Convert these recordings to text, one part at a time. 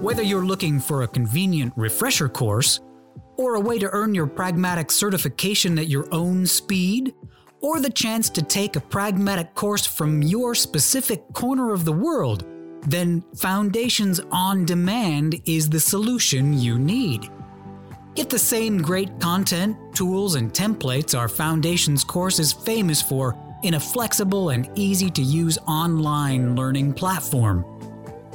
Whether you're looking for a convenient refresher course, or a way to earn your pragmatic certification at your own speed, or the chance to take a pragmatic course from your specific corner of the world, then Foundations on Demand is the solution you need. Get the same great content, tools, and templates our Foundations course is famous for in a flexible and easy to use online learning platform.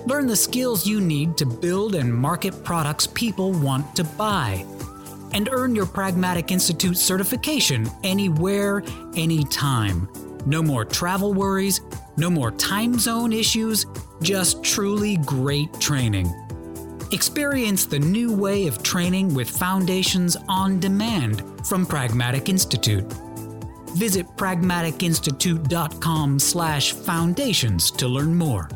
Learn the skills you need to build and market products people want to buy. And earn your Pragmatic Institute certification anywhere, anytime. No more travel worries, no more time zone issues, just truly great training. Experience the new way of training with Foundations on Demand from Pragmatic Institute. Visit pragmaticinstitute.com/foundations to learn more.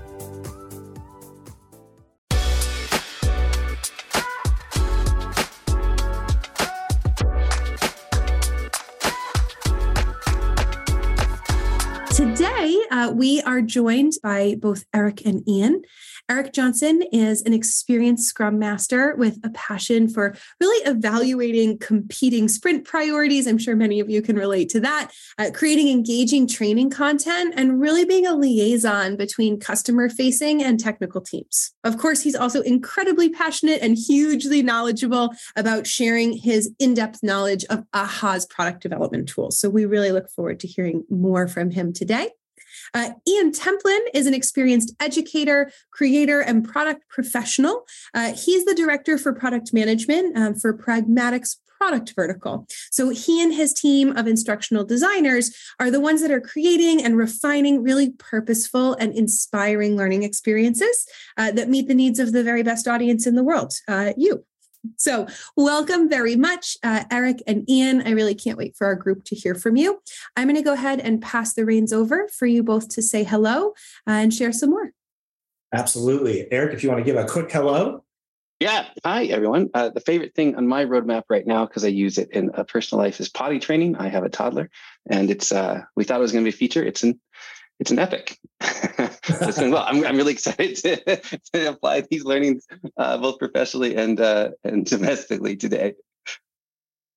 Uh, we are joined by both Erik and Ian. Erik Johnson is an experienced Scrum Master with a passion for really evaluating competing sprint priorities. I'm sure many of you can relate to that. Uh, creating engaging training content and really being a liaison between customer facing and technical teams. Of course, he's also incredibly passionate and hugely knowledgeable about sharing his in depth knowledge of AHA's product development tools. So we really look forward to hearing more from him today. Uh, Ian Templin is an experienced educator, creator, and product professional. Uh, he's the director for product management um, for Pragmatics product vertical. So he and his team of instructional designers are the ones that are creating and refining really purposeful and inspiring learning experiences uh, that meet the needs of the very best audience in the world, uh, you. So, welcome very much, uh, Erik and Ian. I really can't wait for our group to hear from you. I'm going to go ahead and pass the reins over for you both to say hello uh, and share some more. Absolutely. Erik, if you want to give a quick hello. Yeah. Hi, everyone. Uh, the favorite thing on my roadmap right now, because I use it in a personal life, is potty training. I have a toddler, and it's uh, we thought it was going to be a feature. It's an it's an epic. it's going well. I'm, I'm really excited to, to apply these learnings uh, both professionally and uh, and domestically today.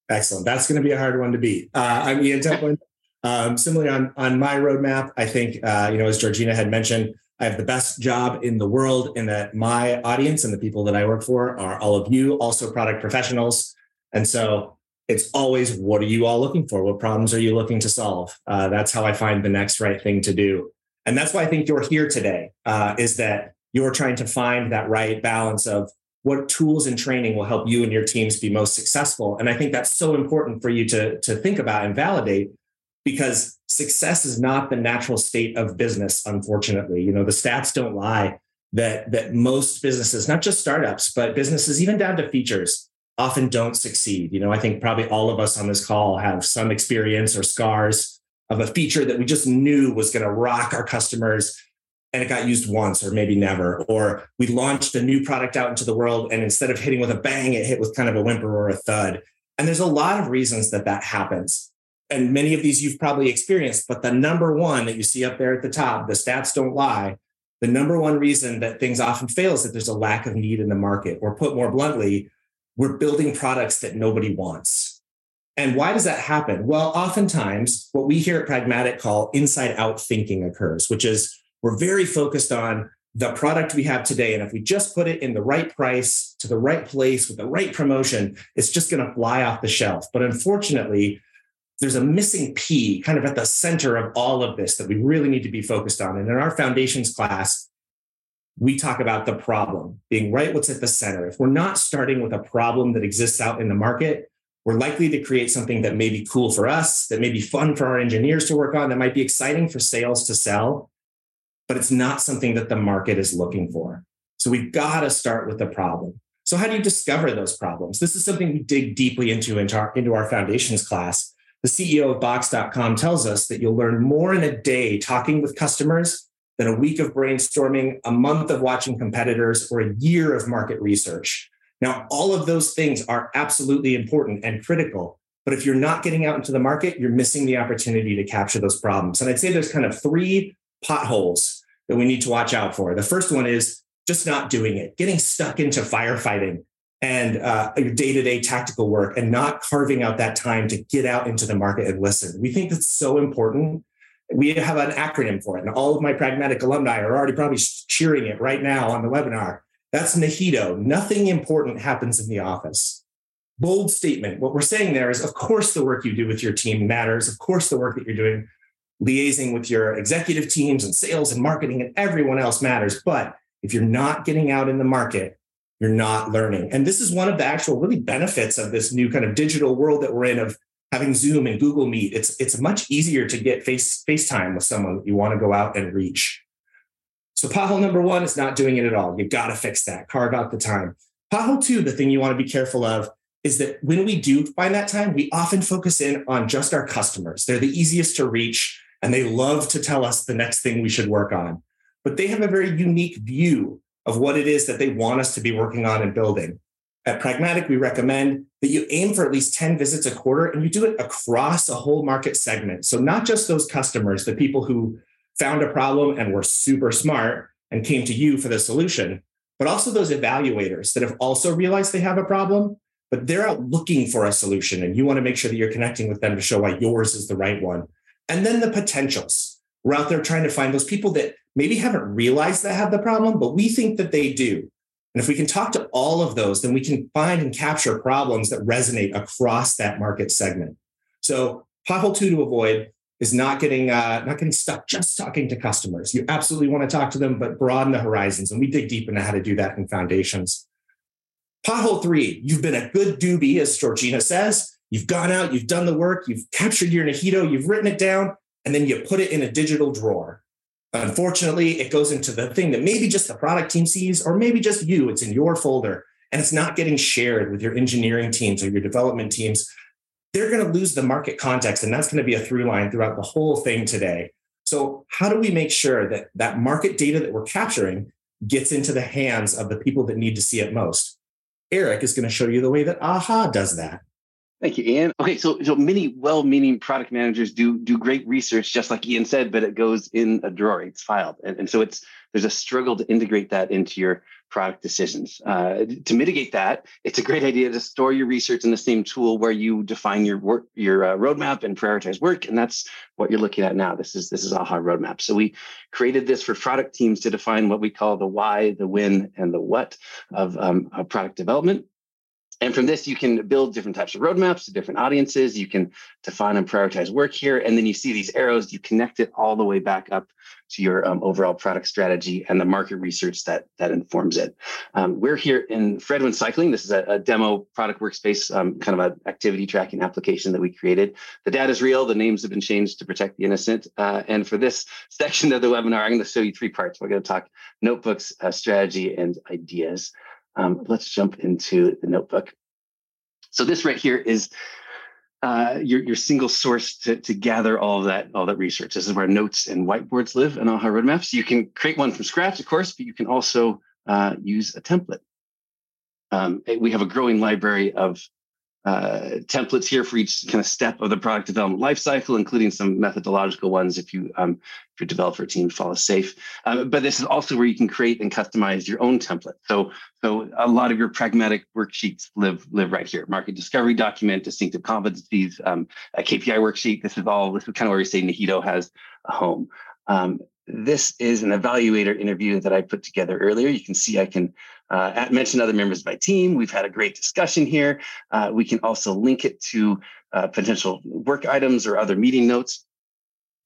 Excellent. That's going to be a hard one to beat. Uh, I'm Ian Templin. Um, similarly, on on my roadmap, I think uh, you know as Georgina had mentioned, I have the best job in the world in that my audience and the people that I work for are all of you, also product professionals, and so it's always what are you all looking for? What problems are you looking to solve? Uh, that's how I find the next right thing to do. And that's why I think you're here today, uh, is that you're trying to find that right balance of what tools and training will help you and your teams be most successful. And I think that's so important for you to, to think about and validate because success is not the natural state of business, unfortunately. You know, the stats don't lie that, that most businesses, not just startups, but businesses, even down to features, often don't succeed. You know, I think probably all of us on this call have some experience or scars of a feature that we just knew was going to rock our customers and it got used once or maybe never. Or we launched a new product out into the world and instead of hitting with a bang, it hit with kind of a whimper or a thud. And there's a lot of reasons that that happens. And many of these you've probably experienced, but the number one that you see up there at the top, the stats don't lie. The number one reason that things often fail is that there's a lack of need in the market, or put more bluntly, we're building products that nobody wants. And why does that happen? Well, oftentimes what we here at Pragmatic call inside out thinking occurs, which is we're very focused on the product we have today. And if we just put it in the right price to the right place with the right promotion, it's just going to fly off the shelf. But unfortunately, there's a missing P kind of at the center of all of this that we really need to be focused on. And in our foundations class, we talk about the problem being right what's at the center. If we're not starting with a problem that exists out in the market, we're likely to create something that may be cool for us, that may be fun for our engineers to work on, that might be exciting for sales to sell, but it's not something that the market is looking for. So we've got to start with the problem. So how do you discover those problems? This is something we dig deeply into into our, into our foundations class. The CEO of Box.com tells us that you'll learn more in a day talking with customers than a week of brainstorming, a month of watching competitors, or a year of market research. Now, all of those things are absolutely important and critical. But if you're not getting out into the market, you're missing the opportunity to capture those problems. And I'd say there's kind of three potholes that we need to watch out for. The first one is just not doing it, getting stuck into firefighting and uh, your day-to-day tactical work and not carving out that time to get out into the market and listen. We think that's so important. We have an acronym for it, and all of my pragmatic alumni are already probably cheering it right now on the webinar. That's NIHITO. Nothing important happens in the office. Bold statement. What we're saying there is, of course, the work you do with your team matters. Of course, the work that you're doing liaising with your executive teams and sales and marketing and everyone else matters. But if you're not getting out in the market, you're not learning. And this is one of the actual really benefits of this new kind of digital world that we're in of having Zoom and Google Meet. It's it's much easier to get face FaceTime with someone that you want to go out and reach. So pothole number one is not doing it at all. You've got to fix that. Carve out the time. Pothole two, the thing you want to be careful of is that when we do find that time, we often focus in on just our customers. They're the easiest to reach and they love to tell us the next thing we should work on. But they have a very unique view of what it is that they want us to be working on and building. At Pragmatic, we recommend that you aim for at least 10 visits a quarter and you do it across a whole market segment. So, not just those customers, the people who found a problem and were super smart and came to you for the solution, but also those evaluators that have also realized they have a problem, but they're out looking for a solution. And you want to make sure that you're connecting with them to show why yours is the right one. And then the potentials. We're out there trying to find those people that maybe haven't realized they have the problem, but we think that they do. And if we can talk to all of those, then we can find and capture problems that resonate across that market segment. So pothole two to avoid is not getting uh, not getting stuck just talking to customers. You absolutely want to talk to them, but broaden the horizons. And we dig deep into how to do that in foundations. Pothole three, you've been a good doobie, as Georgina says. You've gone out, you've done the work, you've captured your NIHITO, you've written it down, and then you put it in a digital drawer. Unfortunately, it goes into the thing that maybe just the product team sees, or maybe just you, it's in your folder, and it's not getting shared with your engineering teams or your development teams. They're going to lose the market context, and that's going to be a through line throughout the whole thing today. So, how do we make sure that that market data that we're capturing gets into the hands of the people that need to see it most? Erik is going to show you the way that AHA does that. Thank you, Ian. Okay, so so many well-meaning product managers do do great research, just like Ian said, but it goes in a drawer, it's filed, and, and so it's there's a struggle to integrate that into your product decisions. Uh, to mitigate that, it's a great idea to store your research in the same tool where you define your work, your uh, roadmap and prioritize work, and that's what you're looking at now. This is this is AHA roadmap. So we created this for product teams to define what we call the why, the when, and the what of, um, product development. And from this, you can build different types of roadmaps to different audiences. You can define and prioritize work here. And then you see these arrows, you connect it all the way back up to your um, overall product strategy and the market research that, that informs it. Um, we're here in Fredwin Cycling. This is a, a demo product workspace, um, kind of an activity tracking application that we created. The data is real. The names have been changed to protect the innocent. Uh, and for this section of the webinar, I'm going to show you three parts. We're going to talk notebooks, uh, strategy, and ideas. Um, let's jump into the notebook. So this right here is uh, your, your single source to, to gather all that all that research. This is where notes and whiteboards live in AHA Roadmaps. You can create one from scratch, of course, but you can also uh, use a template. Um, we have a growing library of uh, templates here for each kind of step of the product development lifecycle, including some methodological ones if you um, if your developer team follows safe. Uh, but this is also where you can create and customize your own template. So so a lot of your pragmatic worksheets live live right here. Market discovery document, distinctive competencies, um, a KPI worksheet. This is all this is kind of where we say NIHITO has a home. Um, this is an evaluator interview that I put together earlier. You can see I can uh, mention other members of my team. We've had a great discussion here. Uh, we can also link it to uh, potential work items or other meeting notes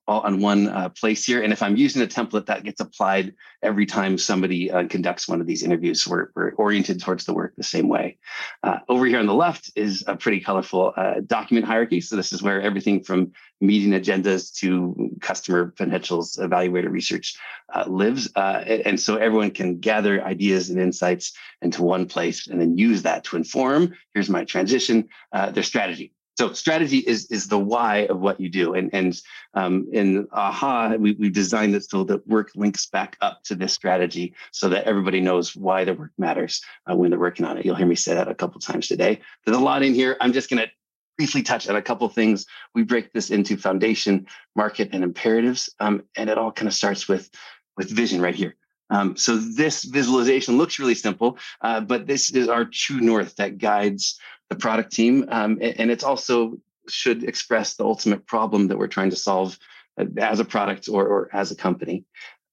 all on one uh, place here. And if I'm using a template, that gets applied every time somebody uh, conducts one of these interviews. We're, we're oriented towards the work the same way. Uh, over here on the left is a pretty colorful uh, document hierarchy. So this is where everything from meeting agendas to customer potentials, evaluator research uh, lives. Uh, and so everyone can gather ideas and insights into one place and then use that to inform, here's my transition, their strategy so strategy is is the why of what you do. And and um, in aha we, we designed it so that work links back up to this strategy so that everybody knows why the work matters uh, when they're working on it. You'll hear me say that a couple times today. There's a lot in here. I'm just going to briefly touch on a couple things. We break this into foundation market and imperatives um, and it all kind of starts with with vision right here Um, so this visualization looks really simple, uh, but this is our true north that guides the product team, um, and it's also should express the ultimate problem that we're trying to solve uh, as a product or, or as a company.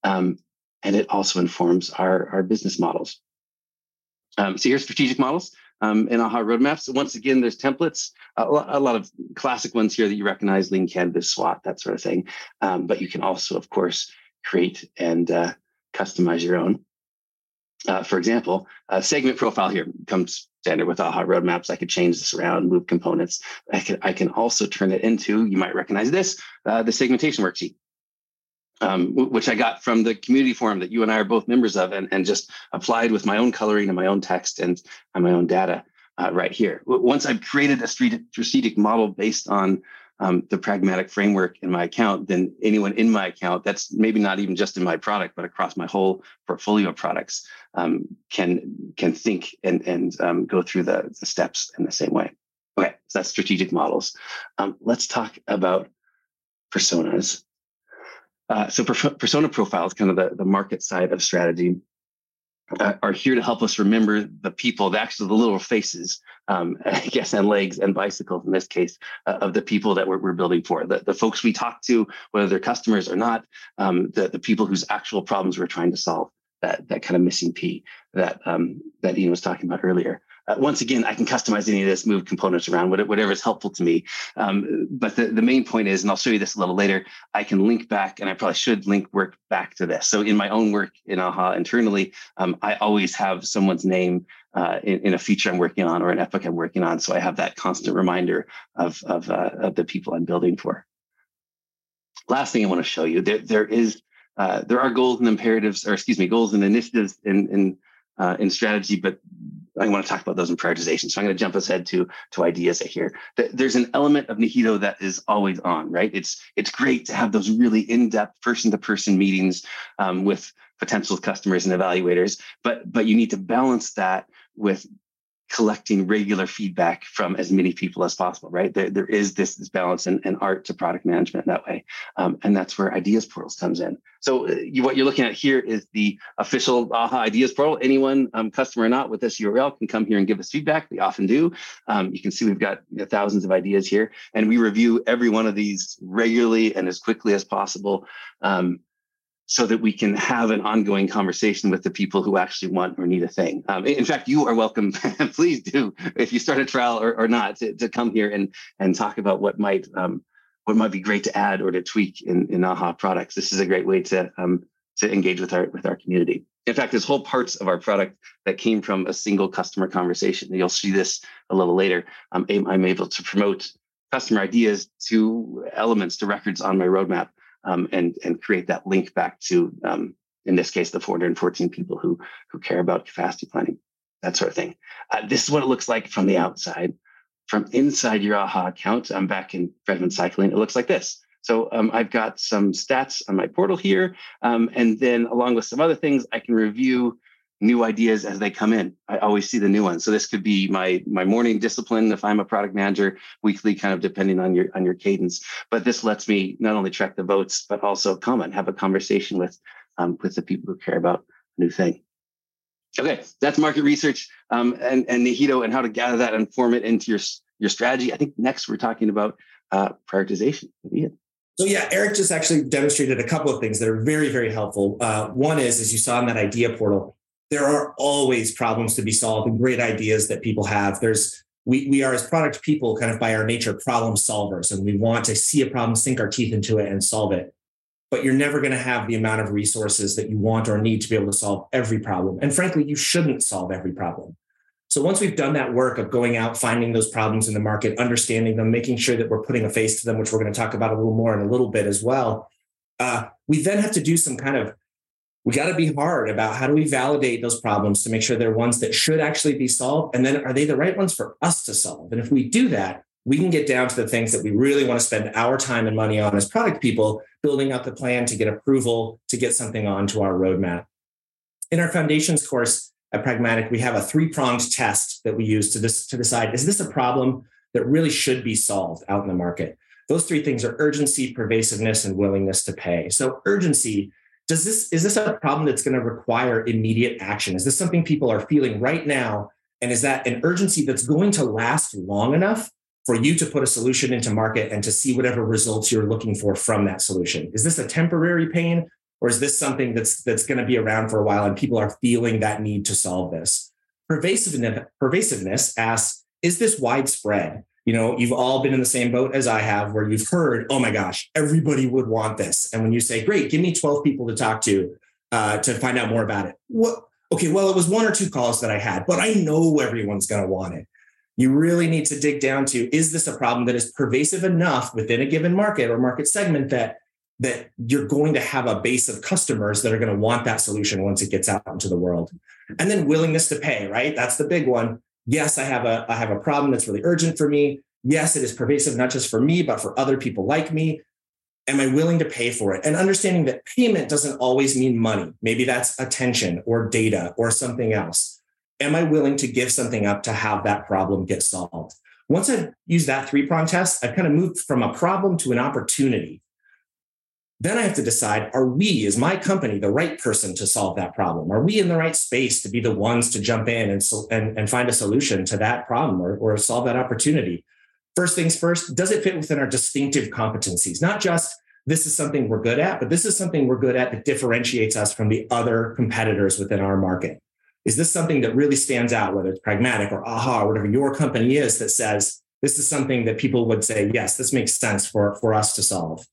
Um, and it also informs our, our business models. Um, so here's strategic models um, in AHA roadmaps. Once again, there's templates, a, a, lot of classic ones here that you recognize, Lean Canvas, SWOT, that sort of thing. Um, but you can also, of course, create and uh, customize your own. Uh, for example, a segment profile here comes standard with AHA roadmaps. I could change this around, move components. I can, I can also turn it into, you might recognize this, uh, the segmentation worksheet um, which I got from the community forum that you and I are both members of, and, and just applied with my own coloring and my own text and, and my own data uh, right here. Once I've created a strategic model based on um, the pragmatic framework in my account, than anyone in my account, that's maybe not even just in my product, but across my whole portfolio of products, um, can can think and and um, go through the, the steps in the same way. Okay, so that's strategic models. Um, let's talk about personas. Uh, so persona profiles, kind of the, the market side of strategy, uh, are here to help us remember the people, the actually the little faces, um, I guess, and legs and bicycles in this case, uh, of the people that we're, we're, building for. The, the folks we talk to, whether they're customers or not, um, the, the people whose actual problems we're trying to solve. That that kind of missing P that um, that Ian was talking about earlier. Uh, once again, I can customize any of this, move components around, whatever is helpful to me. Um, but the, the main point is, and I'll show you this a little later, I can link back, and I probably should link work back to this. So in my own work in AHA internally, um, I always have someone's name uh, in, in, a feature I'm working on or an epic I'm working on. So I have that constant reminder of, of, uh, of the people I'm building for. Last thing I want to show you, there, there is uh, there are goals and imperatives, or excuse me, goals and initiatives in, in uh, in strategy, but I want to talk about those in prioritization. So I'm going to jump ahead to to ideas here. There's an element of Nihito that is always on, right? It's it's great to have those really in-depth person-to-person meetings um, with potential customers and evaluators, but but you need to balance that with collecting regular feedback from as many people as possible, right? There, there is this, this balance and, and art to product management that way. Um, and that's where ideas portals comes in. So uh, you, what you're looking at here is the official AHA ideas portal. Anyone, um, customer or not with this URL can come here and give us feedback. We often do. Um, you can see we've got you know, thousands of ideas here and we review every one of these regularly and as quickly as possible. Um, so that we can have an ongoing conversation with the people who actually want or need a thing. Um, in fact, you are welcome. please do, if you start a trial or, or not, to, to, come here and and talk about what might um, what might be great to add or to tweak in, in AHA products. This is a great way to um, to engage with our with our community. In fact, there's whole parts of our product that came from a single customer conversation. You'll see this a little later. Um, I'm able to promote customer ideas to elements to records on my roadmap um, and and create that link back to um, in this case the 414 people who who care about capacity planning that sort of thing. Uh, this is what it looks like from the outside. From inside your aha account i'm back in Fredwin cycling it looks like this. So um, i've got some stats on my portal here um, and then along with some other things i can review new ideas as they come in. I always see the new ones. So this could be my my morning discipline if I'm a product manager, weekly kind of depending on your on your cadence. But this lets me not only track the votes but also comment, have a conversation with um, with the people who care about a new thing. Okay, that's market research um, and and Nihito and how to gather that and form it into your your strategy. I think next we're talking about uh, prioritization. So yeah, Erik just actually demonstrated a couple of things that are very, very helpful. Uh, one is, as you saw in that idea portal, there are always problems to be solved and great ideas that people have. There's we we are as product people kind of by our nature problem solvers and we want to see a problem, sink our teeth into it and solve it. But you're never going to have the amount of resources that you want or need to be able to solve every problem. And frankly, you shouldn't solve every problem. So once we've done that work of going out, finding those problems in the market, understanding them, making sure that we're putting a face to them, which we're going to talk about a little more in a little bit as well, uh, we then have to do some kind of we got to be hard about how do we validate those problems to make sure they're ones that should actually be solved and then are they the right ones for us to solve? And if we do that we can get down to the things that we really want to spend our time and money on as product people building out the plan to get approval to get something onto our roadmap. In our foundations course at pragmatic we have a three-pronged test that we use to, this, to decide is this a problem that really should be solved out in the market? Those three things are urgency pervasiveness and willingness to pay. So urgency does this is this a problem that's going to require immediate action? Is this something people are feeling right now? And is that an urgency that's going to last long enough for you to put a solution into market and to see whatever results you're looking for from that solution? Is this a temporary pain or is this something that's that's going to be around for a while and people are feeling that need to solve this? Pervasiveness, pervasiveness asks, is this widespread? You know, you've all been in the same boat as I have where you've heard, oh my gosh, everybody would want this. And when you say, great, give me 12 people to talk to uh, to find out more about it. What? Okay, well, it was one or two calls that I had, but I know everyone's going to want it you really need to dig down to is this a problem that is pervasive enough within a given market or market segment that that you're going to have a base of customers that are going to want that solution once it gets out into the world and then willingness to pay right that's the big one yes i have a i have a problem that's really urgent for me. Yes it is pervasive not just for me but for other people like me. Am i willing to pay for it? And understanding that payment doesn't always mean money. Maybe that's attention or data or something else. Am I willing to give something up to have that problem get solved? Once I've used that three prong test, I've kind of moved from a problem to an opportunity. Then I have to decide are we, is my company, the right person to solve that problem? Are we in the right space to be the ones to jump in and, and, and find a solution to that problem or, or solve that opportunity? First things first, does it fit within our distinctive competencies? Not just this is something we're good at, but this is something we're good at that differentiates us from the other competitors within our market. Is this something that really stands out, whether it's pragmatic or aha or whatever your company is that says this is something that people would say, yes, this makes sense for, for us to solve?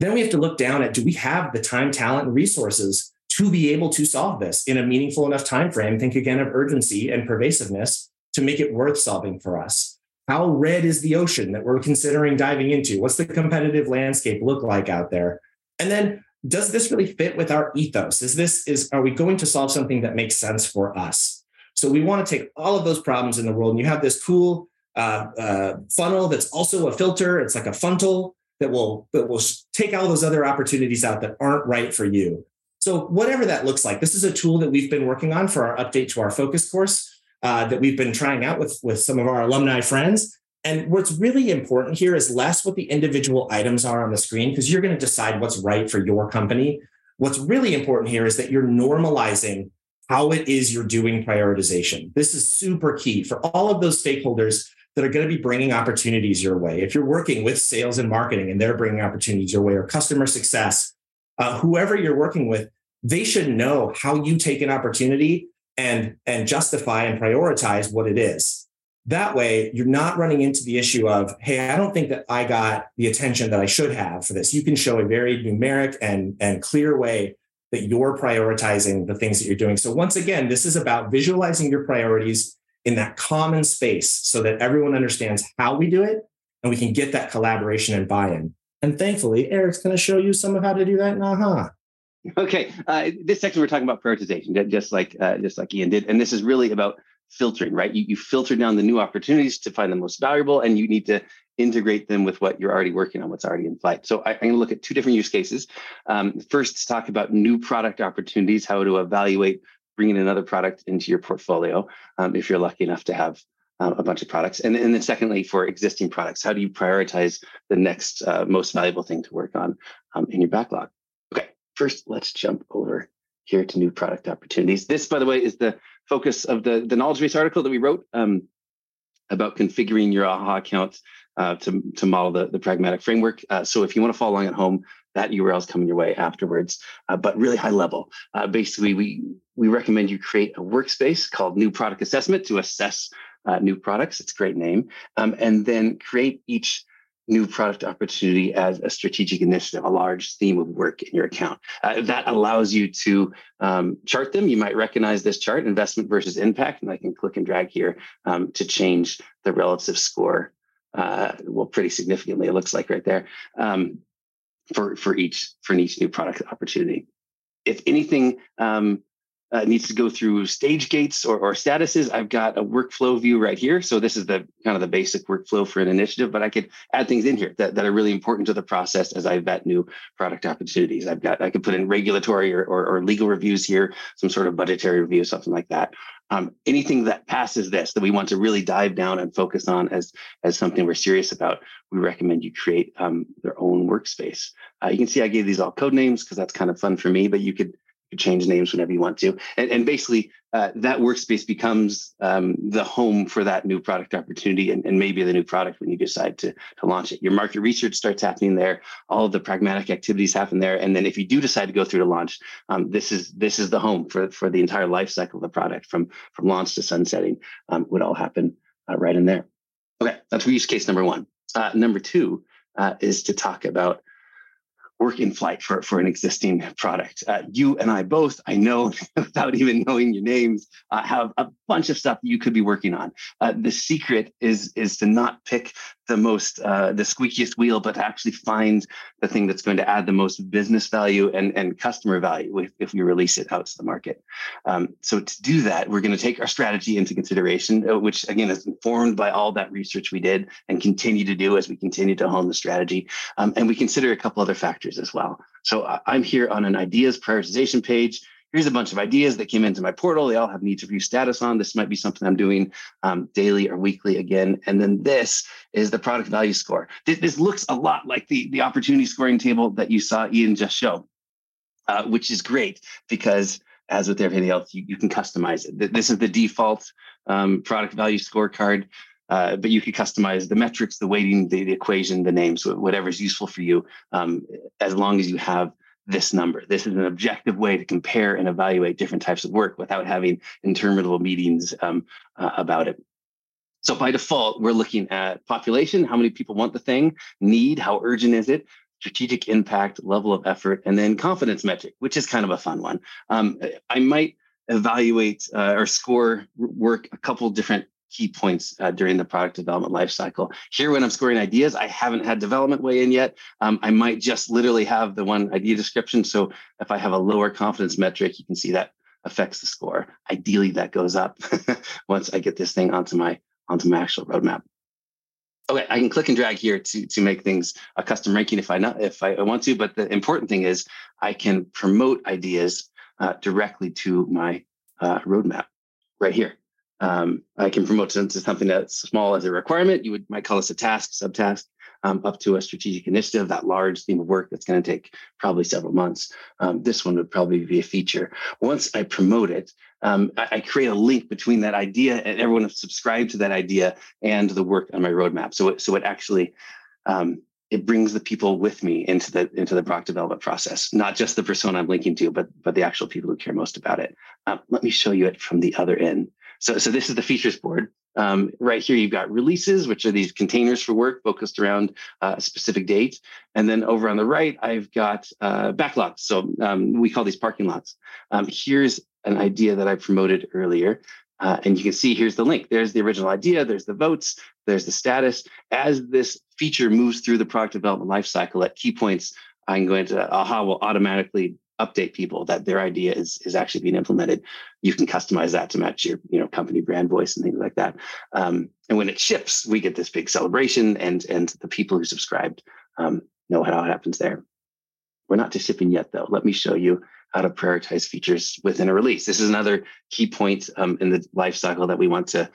Then we have to look down at do we have the time, talent, and resources to be able to solve this in a meaningful enough time frame? Think again of urgency and pervasiveness to make it worth solving for us. How red is the ocean that we're considering diving into? What's the competitive landscape look like out there? And then does this really fit with our ethos? Is this is are we going to solve something that makes sense for us? So we want to take all of those problems in the world, and you have this cool uh, uh, funnel that's also a filter. It's like a funnel that will that will take all those other opportunities out that aren't right for you. So whatever that looks like, this is a tool that we've been working on for our update to our focus course uh, that we've been trying out with with some of our alumni friends. And what's really important here is less what the individual items are on the screen, because you're going to decide what's right for your company. What's really important here is that you're normalizing how it is you're doing prioritization. This is super key for all of those stakeholders that are going to be bringing opportunities your way. If you're working with sales and marketing and they're bringing opportunities your way, or customer success, uh, whoever you're working with, they should know how you take an opportunity and and justify and prioritize what it is. That way, you're not running into the issue of, hey, I don't think that I got the attention that I should have for this. You can show a very numeric and, and clear way that you're prioritizing the things that you're doing. So, once again, this is about visualizing your priorities in that common space so that everyone understands how we do it and we can get that collaboration and buy in. And thankfully, Erik's going to show you some of how to do that AHA. Okay, uh, this section we're talking about prioritization, just like uh, just like Ian did, and this is really about filtering, right? You, you filter down the new opportunities to find the most valuable, and you need to integrate them with what you're already working on, what's already in flight. So I, am going to look at two different use cases. Um, first, talk about new product opportunities, how to evaluate bringing another product into your portfolio um, if you're lucky enough to have uh, a bunch of products. And, and then secondly, for existing products, how do you prioritize the next uh, most valuable thing to work on um, in your backlog? Okay, first, let's jump over here to new product opportunities. This, by the way, is the focus of the, the knowledge base article that we wrote um, about configuring your AHA account uh, to, to model the, the pragmatic framework. Uh, so if you want to follow along at home, that URL is coming your way afterwards, uh, but really high level. Uh, basically, we, we recommend you create a workspace called New Product Assessment to assess uh, new products. It's a great name. Um, and then create each new product opportunity as a strategic initiative, a large theme of work in your account. Uh, that allows you to um, chart them. You might recognize this chart, investment versus impact, and I can click and drag here um, to change the relative score. Uh, well, pretty significantly, it looks like right there um, for for each for each new product opportunity. If anything um, uh, needs to go through stage gates or, or statuses, I've got a workflow view right here. So this is the kind of the basic workflow for an initiative, but I could add things in here that, that are really important to the process as I vet new product opportunities. I've got, I could put in regulatory or, or, or legal reviews here, some sort of budgetary review, something like that. Um, anything that passes this that we want to really dive down and focus on as as something we're serious about, we recommend you create um, their own workspace. Uh, you can see I gave these all code names because that's kind of fun for me, but you could change names whenever you want to. And, and basically, uh, that workspace becomes um, the home for that new product opportunity and, and, maybe the new product when you decide to, to launch it. Your market research starts happening there. All of the pragmatic activities happen there. And then if you do decide to go through to launch, um, this is this is the home for, for the entire life cycle of the product from, from launch to sunsetting um, would all happen uh, right in there. Okay, that's use case number one. Uh, number two uh, is to talk about work in flight for, for an existing product. Uh, you and I both, I know without even knowing your names, uh, have a bunch of stuff you could be working on. Uh, the secret is is to not pick the most uh, the squeakiest wheel, but actually find the thing that's going to add the most business value and, and customer value if, if we release it out to the market. Um, so to do that, we're going to take our strategy into consideration, uh, which again is informed by all that research we did and continue to do as we continue to hone the strategy. Um, and we consider a couple other factors as well. So uh, I'm here on an ideas prioritization page here's a bunch of ideas that came into my portal. They all have needs review status on. This might be something I'm doing um, daily or weekly again. And then this is the product value score. This, this, looks a lot like the, the opportunity scoring table that you saw Ian just show, uh, which is great because as with everything else, you, you can customize it. This is the default um, product value scorecard. Uh, but you can customize the metrics, the weighting, the, the equation, the names, whatever is useful for you, um, as long as you have this number. This is an objective way to compare and evaluate different types of work without having interminable meetings um, uh, about it. So by default, we're looking at population, how many people want the thing, need, how urgent is it, strategic impact, level of effort, and then confidence metric, which is kind of a fun one. Um, I might evaluate uh, or score work a couple different key points uh, during the product development lifecycle. Here, when I'm scoring ideas, I haven't had development weigh in yet. Um, I might just literally have the one idea description. So if I have a lower confidence metric, you can see that affects the score. Ideally, that goes up once I get this thing onto my onto my actual roadmap. Okay, I can click and drag here to to make things a custom ranking if I not if I want to. But the important thing is I can promote ideas uh, directly to my uh, roadmap right here. Um, I can promote into something that's small as a requirement. You would might call this a task, subtask, um, up to a strategic initiative, that large theme of work that's going to take probably several months. Um, this one would probably be a feature. Once I promote it, um, I, I, create a link between that idea and everyone subscribed to that idea and the work on my roadmap. So it, so it actually um, it brings the people with me into the into the product development process, not just the persona I'm linking to, but but the actual people who care most about it. Uh, let me show you it from the other end. So, so this is the features board. Um, right here, you've got releases, which are these containers for work focused around uh, a specific date. And then over on the right, I've got uh. So um, we call these parking lots. Um, here's an idea that I promoted earlier. Uh, and you can see here's the link. There's the original idea, there's the votes, there's the status. As this feature moves through the product development lifecycle at key points, I'm going to, AHA will automatically update people that their idea is is actually being implemented. You can customize that to match your you know company brand voice and things like that. Um, and when it ships, we get this big celebration, and and the people who subscribed um, know how it happens there. We're not to shipping yet, though. Let me show you how to prioritize features within a release. This is another key point um, in the life cycle that we want to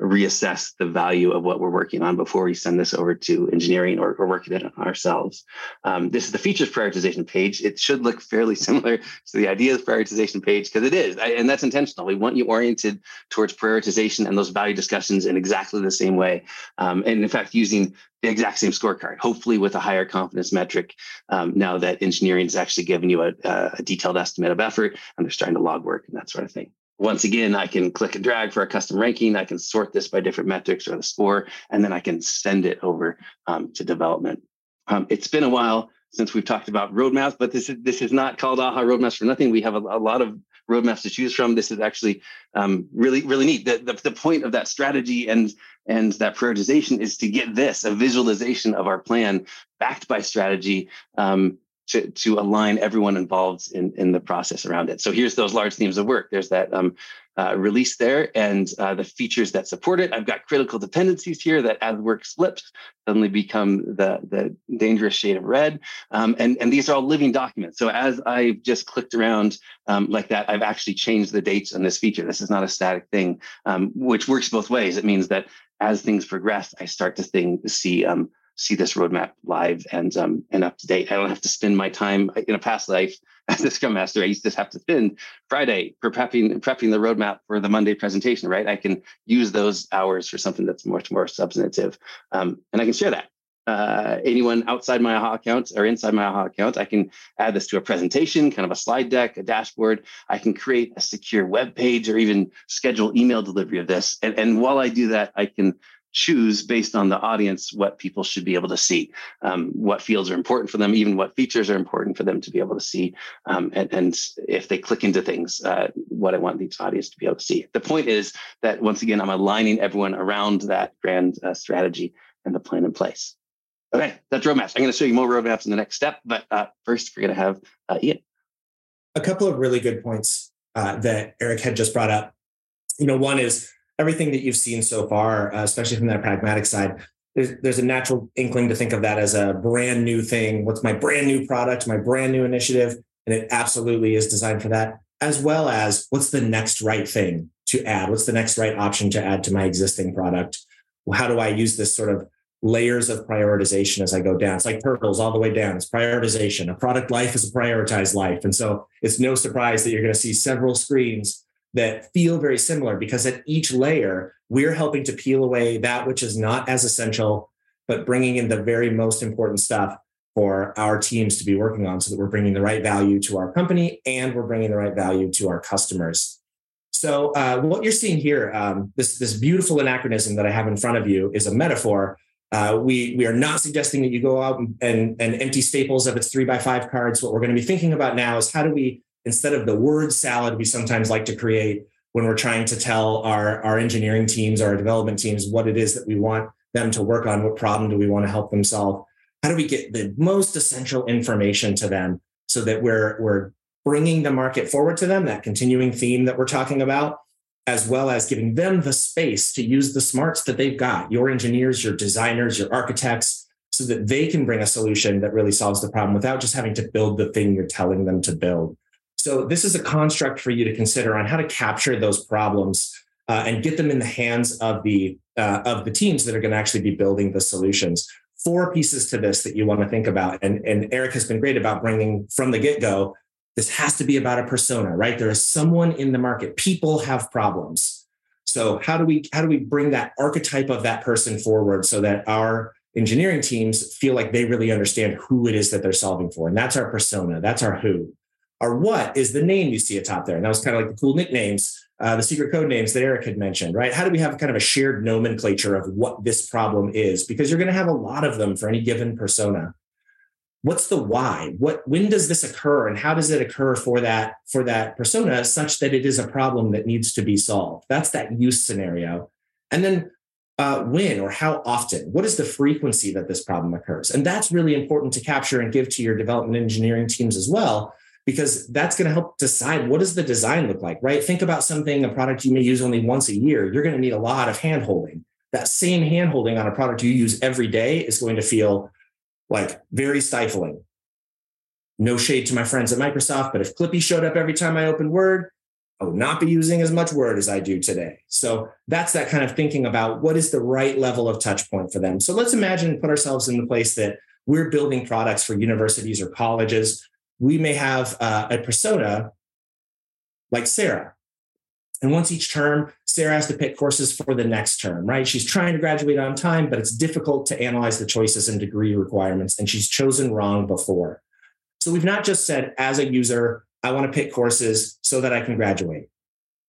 reassess the value of what we're working on before we send this over to engineering or, or working it ourselves. Um, this is the features prioritization page. It should look fairly similar to the ideas prioritization page because it is, and that's intentional. We want you oriented towards prioritization and those value discussions in exactly the same way. Um, and in fact, using the exact same scorecard, hopefully with a higher confidence metric. Um, now that engineering is actually giving you a, a detailed estimate of effort and they're starting to log work and that sort of thing once again, I can click and drag for a custom ranking. I can sort this by different metrics or the score, and then I can send it over um, to development. Um, it's been a while since we've talked about roadmaps, but this is this is not called AHA roadmaps for nothing. We have a, a lot of roadmaps to choose from. This is actually um, really really neat. The, the, the point of that strategy and and that prioritization is to get this a visualization of our plan backed by strategy um, to, to align everyone involved in, in the process around it. So here's those large themes of work. There's that um, uh, release there and uh, the features that support it. I've got critical dependencies here that as work slips suddenly become the, the dangerous shade of red. Um, and, and these are all living documents. So as I just clicked around um, like that, I've actually changed the dates on this feature. This is not a static thing, um, which works both ways. It means that as things progress, I start to think, see um, see this roadmap live and um, and up to date. I don't have to spend my time in a past life as a Scrum Master. I used to have to spend Friday prepping prepping the roadmap for the Monday presentation. Right, I can use those hours for something that's much more substantive, um, and I can share that. Uh, anyone outside my AHA account or inside my AHA account, I can add this to a presentation, kind of a slide deck, a dashboard. I can create a secure web page or even schedule email delivery of this. And, and while I do that, I can choose based on the audience what people should be able to see, um, what fields are important for them, even what features are important for them to be able to see, um, and, and, if they click into things, uh, what I want each audience to be able to see. The point is that once again, I'm aligning everyone around that grand uh, strategy and the plan in place. Okay, that's roadmaps. I'm going to show you more roadmaps in the next step, but uh, first we're going to have uh, Ian. A couple of really good points uh, that Erik had just brought up. You know, one is everything that you've seen so far, uh, especially from that pragmatic side, there's, there's a natural inkling to think of that as a brand new thing. What's my brand new product, my brand new initiative? And it absolutely is designed for that, as well as what's the next right thing to add? What's the next right option to add to my existing product? How do I use this sort of layers of prioritization as I go down? It's like turtles all the way down. It's prioritization. A product life is a prioritized life. And so it's no surprise that you're going to see several screens that feel very similar because at each layer, we're helping to peel away that which is not as essential, but bringing in the very most important stuff for our teams to be working on so that we're bringing the right value to our company and we're bringing the right value to our customers. So, uh, what you're seeing here, um, this, this beautiful anachronism that I have in front of you, is a metaphor. Uh, we, we are not suggesting that you go out and, and, and empty staples of its three by five cards. What we're going to be thinking about now is how do we instead of the word salad we sometimes like to create when we're trying to tell our, our engineering teams, our development teams, what it is that we want them to work on, what problem do we want to help them solve? How do we get the most essential information to them so that we're, we're bringing the market forward to them, that continuing theme that we're talking about, as well as giving them the space to use the smarts that they've got, your engineers, your designers, your architects, so that they can bring a solution that really solves the problem without just having to build the thing you're telling them to build. So this is a construct for you to consider on how to capture those problems uh, and get them in the hands of the uh, of the teams that are going to actually be building the solutions. Four pieces to this that you want to think about, and and Erik has been great about bringing from the get go. This has to be about a persona, right? There is someone in the market. People have problems. So how do we how do we bring that archetype of that person forward so that our engineering teams feel like they really understand who it is that they're solving for, and that's our persona. That's our who. Our what is the name you see atop there. And that was kind of like the cool nicknames, uh, the secret code names that Erik had mentioned, right? How do we have kind of a shared nomenclature of what this problem is? Because you're going to have a lot of them for any given persona. What's the why? What when does this occur and how does it occur for that for that persona such that it is a problem that needs to be solved? That's that use scenario. And then uh, when or how often? What is the frequency that this problem occurs? And that's really important to capture and give to your development engineering teams as well, because that's going to help decide what does the design look like, right? Think about something, a product you may use only once a year. You're going to need a lot of hand holding. That same hand holding on a product you use every day is going to feel like very stifling. No shade to my friends at Microsoft, but if Clippy showed up every time I opened Word, I would not be using as much Word as I do today. So that's that kind of thinking about what is the right level of touch point for them. So let's imagine put ourselves in the place that we're building products for universities or colleges we may have uh, a persona like Sarah. And once each term, Sarah has to pick courses for the next term, right? She's trying to graduate on time, but it's difficult to analyze the choices and degree requirements, and she's chosen wrong before. So we've not just said, as a user, I want to pick courses so that I can graduate,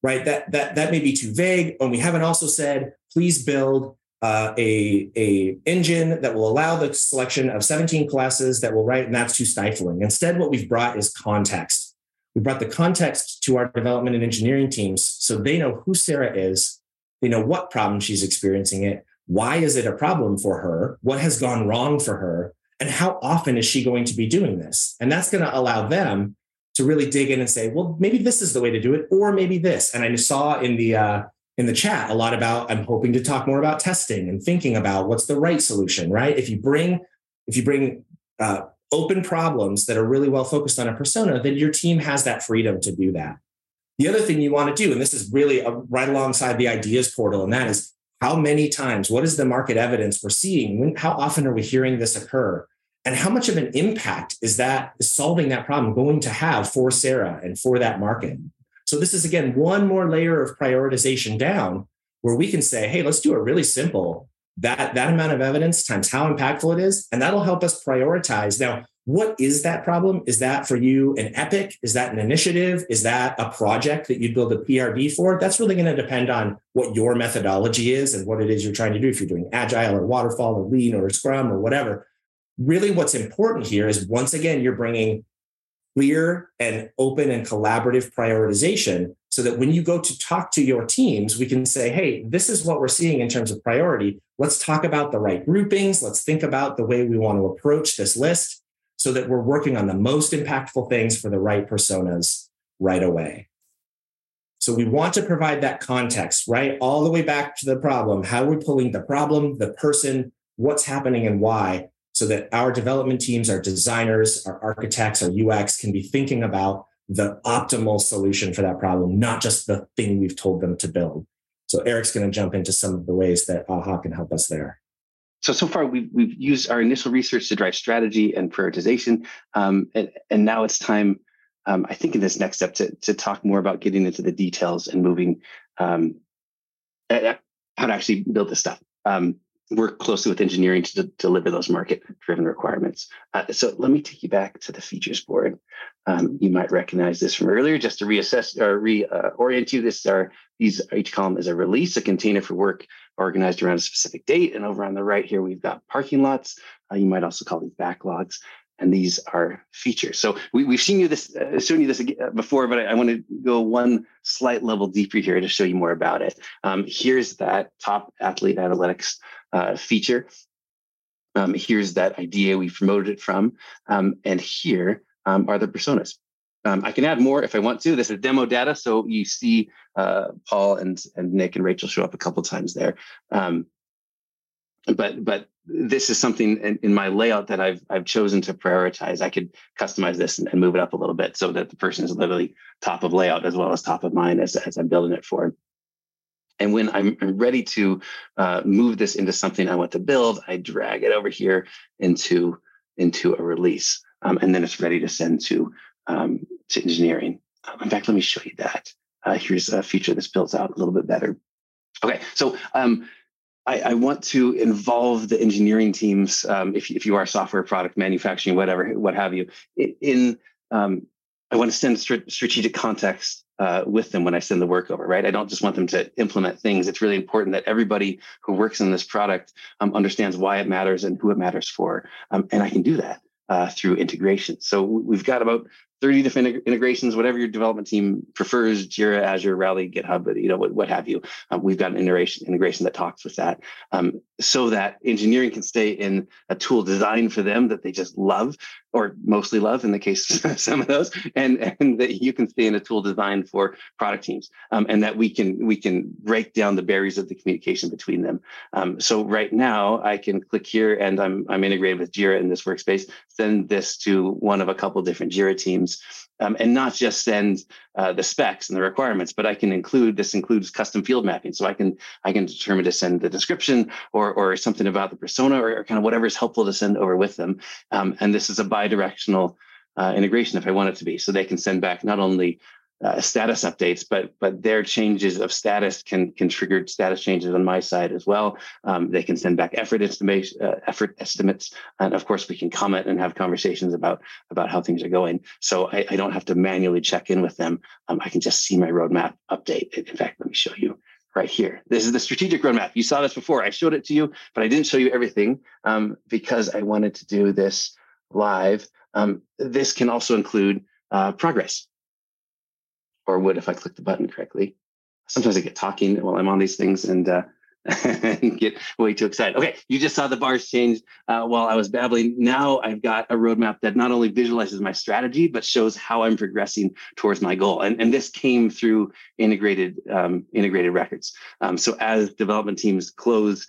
right? That that that may be too vague. And we haven't also said, please build uh, a, a engine that will allow the selection of 17 classes that will write, and that's too stifling. Instead, what we've brought is context. We brought the context to our development and engineering teams so they know who Sarah is, they know what problem she's experiencing it, why is it a problem for her, what has gone wrong for her, And how often is she going to be doing this? And that's going to allow them to really dig in and say, well, maybe this is the way to do it, or maybe this. And I saw in the uh, in the chat a lot about I'm hoping to talk more about testing and thinking about what's the right solution, right? If you bring if you bring uh, open problems that are really well focused on a persona, then your team has that freedom to do that. The other thing you want to do, and this is really a, right alongside the ideas portal, and that is how many times, what is the market evidence we're seeing? When, how often are we hearing this occur? And how much of an impact is that is solving that problem going to have for Sarah and for that market? So this is again one more layer of prioritization down where we can say, hey, let's do a really simple. That that amount of evidence times how impactful it is, and that'll help us prioritize. Now, what is that problem? Is that for you an epic? Is that an initiative? Is that a project that you'd build a PRD for? That's really going to depend on what your methodology is and what it is you're trying to do. If you're doing agile or waterfall or lean or scrum or whatever, really what's important here is once again, you're bringing clear and open and collaborative prioritization so that when you go to talk to your teams, we can say, hey, this is what we're seeing in terms of priority. Let's talk about the right groupings. Let's think about the way we want to approach this list so that we're working on the most impactful things for the right personas right away. So we want to provide that context, right? All the way back to the problem. How are we pulling the problem, the person, what's happening, and why? So that our development teams, our designers, our architects, our UX can be thinking about the optimal solution for that problem, not just the thing we've told them to build. So Erik's going to jump into some of the ways that AHA can help us there. So so far we've we've used our initial research to drive strategy and prioritization, um, and, and now it's time. Um, I think in this next step to to talk more about getting into the details and moving um, how to actually build this stuff. Um, work closely with engineering to de- deliver those market driven requirements. Uh, so let me take you back to the features board. Um, you might recognize this from earlier. Just to reassess or reorient uh, you, this are these each column is a release, a container for work organized around a specific date. And over on the right here, we've got parking lots. Uh, you might also call these backlogs and these are features. So we, have seen you this, uh, shown you this uh, before, but I, I, want to go one slight level deeper here to show you more about it. Um, here's that top athlete analytics uh, feature. Um, here's that idea we promoted it from, um, and here um, are the personas. Um, I can add more if I want to. This is demo data, so you see uh, Paul and and Nick and Rachel show up a couple times there. Um, but but this is something in, in, my layout that I've I've chosen to prioritize. I could customize this and, and, move it up a little bit so that the person is literally top of layout as well as top of mind as, as I'm building it for. And when I'm, ready to uh, move this into something I want to build, I drag it over here into into a release, um, and then it's ready to send to um, to engineering. Um, in fact, let me show you that. Uh, here's a feature that's built out a little bit better. Okay, so um, I, I, want to involve the engineering teams, um, if, if you are software product manufacturing, whatever, what have you, in, um, I want to send st- strategic context uh, with them when I send the work over, right? I don't just want them to implement things. It's really important that everybody who works in this product um, understands why it matters and who it matters for. Um, and I can do that uh, through integration. So we've got about 30 different integrations, whatever your development team prefers, Jira, Azure, Rally, GitHub, you know, what, what have you. Um, we've got an integration, integration that talks with that um, so that engineering can stay in a tool designed for them that they just love or mostly love in the case of some of those, and, and that you can stay in a tool designed for product teams um, and that we can we can break down the barriers of the communication between them. Um, so right now I can click here and I'm, I'm integrated with Jira in this workspace, send this to one of a couple different Jira teams um, and not just send uh, the specs and the requirements, but I can include this includes custom field mapping. So I can I can determine to send the description or or something about the persona or, or kind of whatever is helpful to send over with them. Um, and this is a bi-directional uh, integration if I want it to be. So they can send back not only uh, status updates, but but their changes of status can can trigger status changes on my side as well. Um, they can send back effort estimation, uh, effort estimates, and of course we can comment and have conversations about about how things are going. So I, I don't have to manually check in with them. Um, I can just see my roadmap update. In fact, let me show you right here. This is the strategic roadmap. You saw this before. I showed it to you, but I didn't show you everything um, because I wanted to do this live. Um, this can also include uh, progress or would if I click the button correctly. Sometimes I get talking while I'm on these things and uh, get way too excited. Okay, you just saw the bars change uh, while I was babbling. Now I've got a roadmap that not only visualizes my strategy but shows how I'm progressing towards my goal. And, and this came through integrated um, integrated records. Um, so as development teams close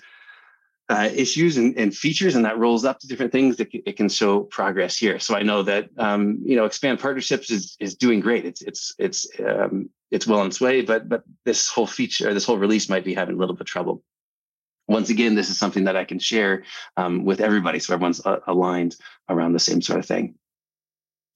uh, issues and, and, features, and that rolls up to different things. It, it can show progress here. So I know that um, you know expand partnerships is is doing great. It's it's it's um, it's well on its way, but but this whole feature, this whole release might be having a little bit of trouble. Once again, this is something that I can share um, with everybody, so everyone's uh, aligned around the same sort of thing.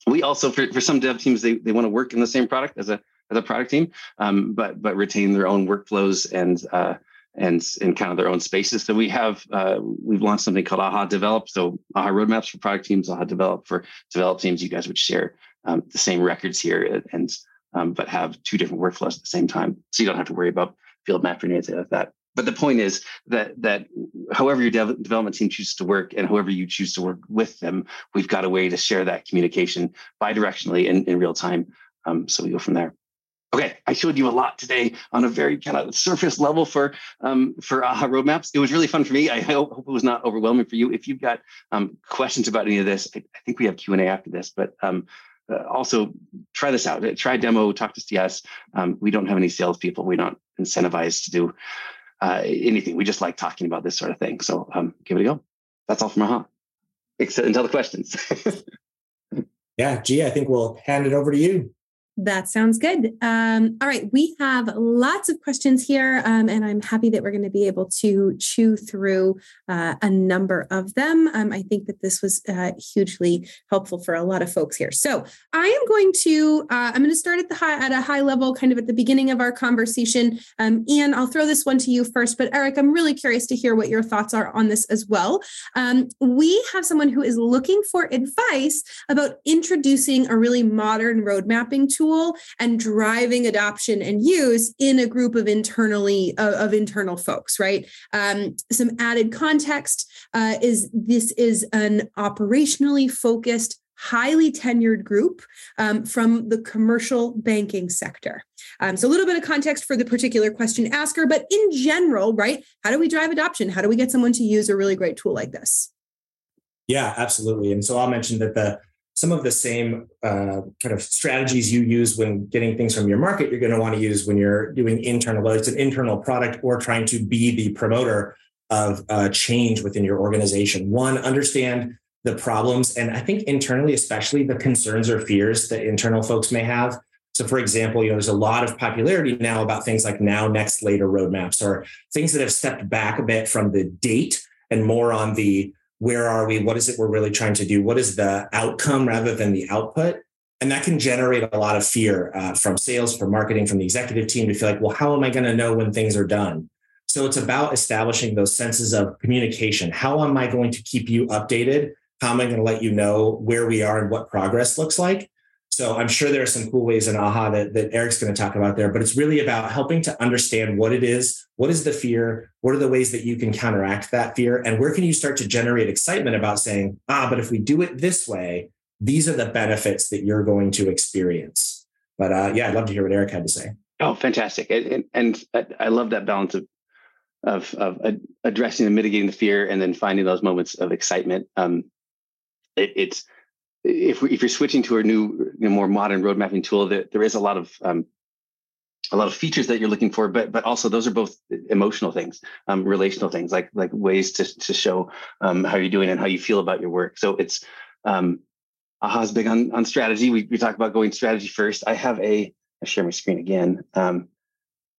We also, for, for some dev teams, they, they want to work in the same product as a as a product team, um, but but retain their own workflows and uh, and in kind of their own spaces. So we have uh, we've launched something called AHA Develop. So AHA roadmaps for product teams, AHA Develop for develop teams. You guys would share um, the same records here, and um, but have two different workflows at the same time. So you don't have to worry about field mapping or anything like that. But the point is that that however your dev- development team chooses to work and whoever you choose to work with them, we've got a way to share that communication bidirectionally in, in real time. Um, so we go from there. Okay, I showed you a lot today on a very kind of surface level for um, for AHA roadmaps. It was really fun for me. I hope, hope it was not overwhelming for you. If you've got um, questions about any of this, I, I think we have Q and A after this. But um, uh, also try this out. Try demo. Talk to CS. Um, we don't have any salespeople. We're not incentivized to do uh, anything. We just like talking about this sort of thing. So um, give it a go. That's all from AHA. Except until the questions. yeah, G, I think we'll hand it over to you. That sounds good. Um, all right, we have lots of questions here, um, and I'm happy that we're going to be able to chew through uh, a number of them. Um, I think that this was uh, hugely helpful for a lot of folks here. So I am going to uh, I'm going to start at the high at a high level, kind of at the beginning of our conversation. Um, Ian, I'll throw this one to you first, but Erik, I'm really curious to hear what your thoughts are on this as well. Um, we have someone who is looking for advice about introducing a really modern road mapping tool tool and driving adoption and use in a group of internally of internal folks right um, some added context uh, is this is an operationally focused highly tenured group um, from the commercial banking sector. Um, so, a little bit of context for the particular question asker, but in general, right? How do we drive adoption? How do we get someone to use a really great tool like this? Yeah, absolutely. And so I'll mention that the some of the same uh, kind of strategies you use when getting things from your market, you're going to want to use when you're doing internal, whether it's an internal product or trying to be the promoter of uh, change within your organization. One, understand the problems, and I think internally, especially the concerns or fears that internal folks may have. So, for example, you know, there's a lot of popularity now about things like now, next, later roadmaps, or things that have stepped back a bit from the date and more on the where are we? What is it we're really trying to do? What is the outcome rather than the output? And that can generate a lot of fear uh, from sales, from marketing, from the executive team to feel like, well, how am I going to know when things are done? So it's about establishing those senses of communication. How am I going to keep you updated? How am I going to let you know where we are and what progress looks like? So I'm sure there are some cool ways in AHA that, that Erik's going to talk about there, but it's really about helping to understand what it is, what is the fear, what are the ways that you can counteract that fear, and where can you start to generate excitement about saying, ah, but if we do it this way, these are the benefits that you're going to experience. But uh, yeah, I'd love to hear what Erik had to say. Oh, fantastic! And, and, I love that balance of of, of addressing and mitigating the fear, and then finding those moments of excitement. Um, it, it's if, we, if you're switching to a new, you know, more modern road mapping tool, that there is a lot of um, a lot of features that you're looking for, but but also those are both emotional things, um, relational things, like like ways to to show um, how you're doing and how you feel about your work. So it's um, AHA's big on on strategy. We we talk about going strategy first. I have a I share my screen again. Um,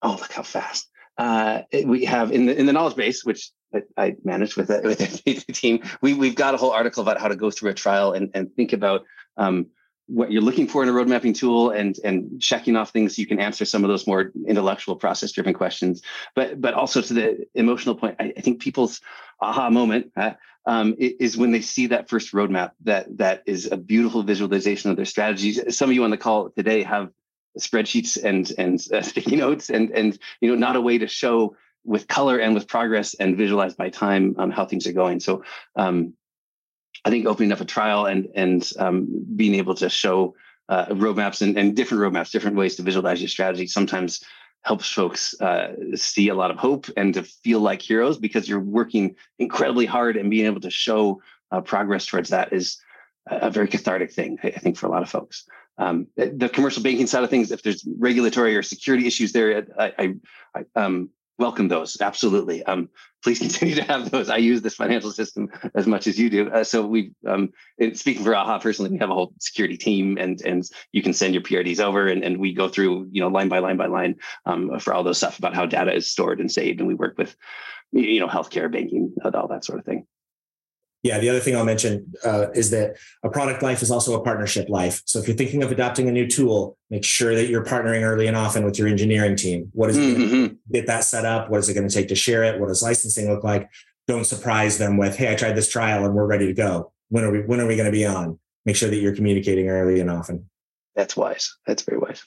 oh, look how fast. Uh, we have in the in the knowledge base, which I, I managed with it with the team. We we've got a whole article about how to go through a trial and and think about um, what you're looking for in a road mapping tool and and checking off things so you can answer some of those more intellectual process driven questions but but also to the emotional point i, I think people's aha moment uh, um, is when they see that first roadmap that that is a beautiful visualization of their strategies some of you on the call today have spreadsheets and and uh, sticky notes and and you know not a way to show with color and with progress and visualize by time um, how things are going. So um, I think opening up a trial and and um, being able to show uh, roadmaps and, and different roadmaps, different ways to visualize your strategy sometimes helps folks uh, see a lot of hope and to feel like heroes because you're working incredibly hard and being able to show uh, progress towards that is a very cathartic thing, I think, for a lot of folks. Um, the commercial banking side of things, if there's regulatory or security issues there, I, I, I um, welcome those. Absolutely. Um, please continue to have those. I use this financial system as much as you do. Uh, so we, um, speaking for AHA personally, we have a whole security team, and and you can send your PRDs over, and, and we go through you know line by line by line um, for all those stuff about how data is stored and saved, and we work with you know healthcare, banking, all that sort of thing. Yeah, the other thing I'll mention uh, is that a product life is also a partnership life. So if you're thinking of adopting a new tool, make sure that you're partnering early and often with your engineering team. What is mm-hmm. get that set up? What is it going to take to share it? What does licensing look like? Don't surprise them with, "Hey, I tried this trial and we're ready to go. When are we? When are we going to be on?" Make sure that you're communicating early and often. That's wise. That's very wise.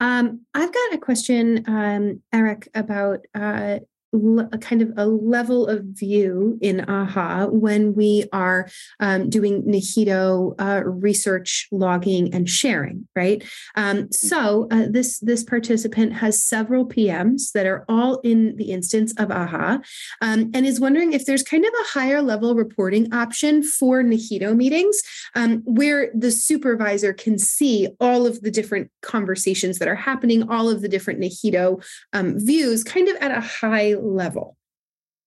Um, I've got a question, um, Erik, about uh, a kind of a level of view in AHA when we are um, doing NIHITO uh, research logging and sharing, right? Um, so uh, this this participant has several PMs that are all in the instance of AHA, um, and is wondering if there's kind of a higher level reporting option for NIHITO meetings um, where the supervisor can see all of the different conversations that are happening, all of the different NIHITO um, views, kind of at a high level.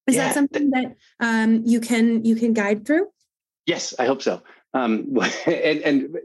Is yeah. that something that um, you can you can guide through? Yes, I hope so. Um, and, and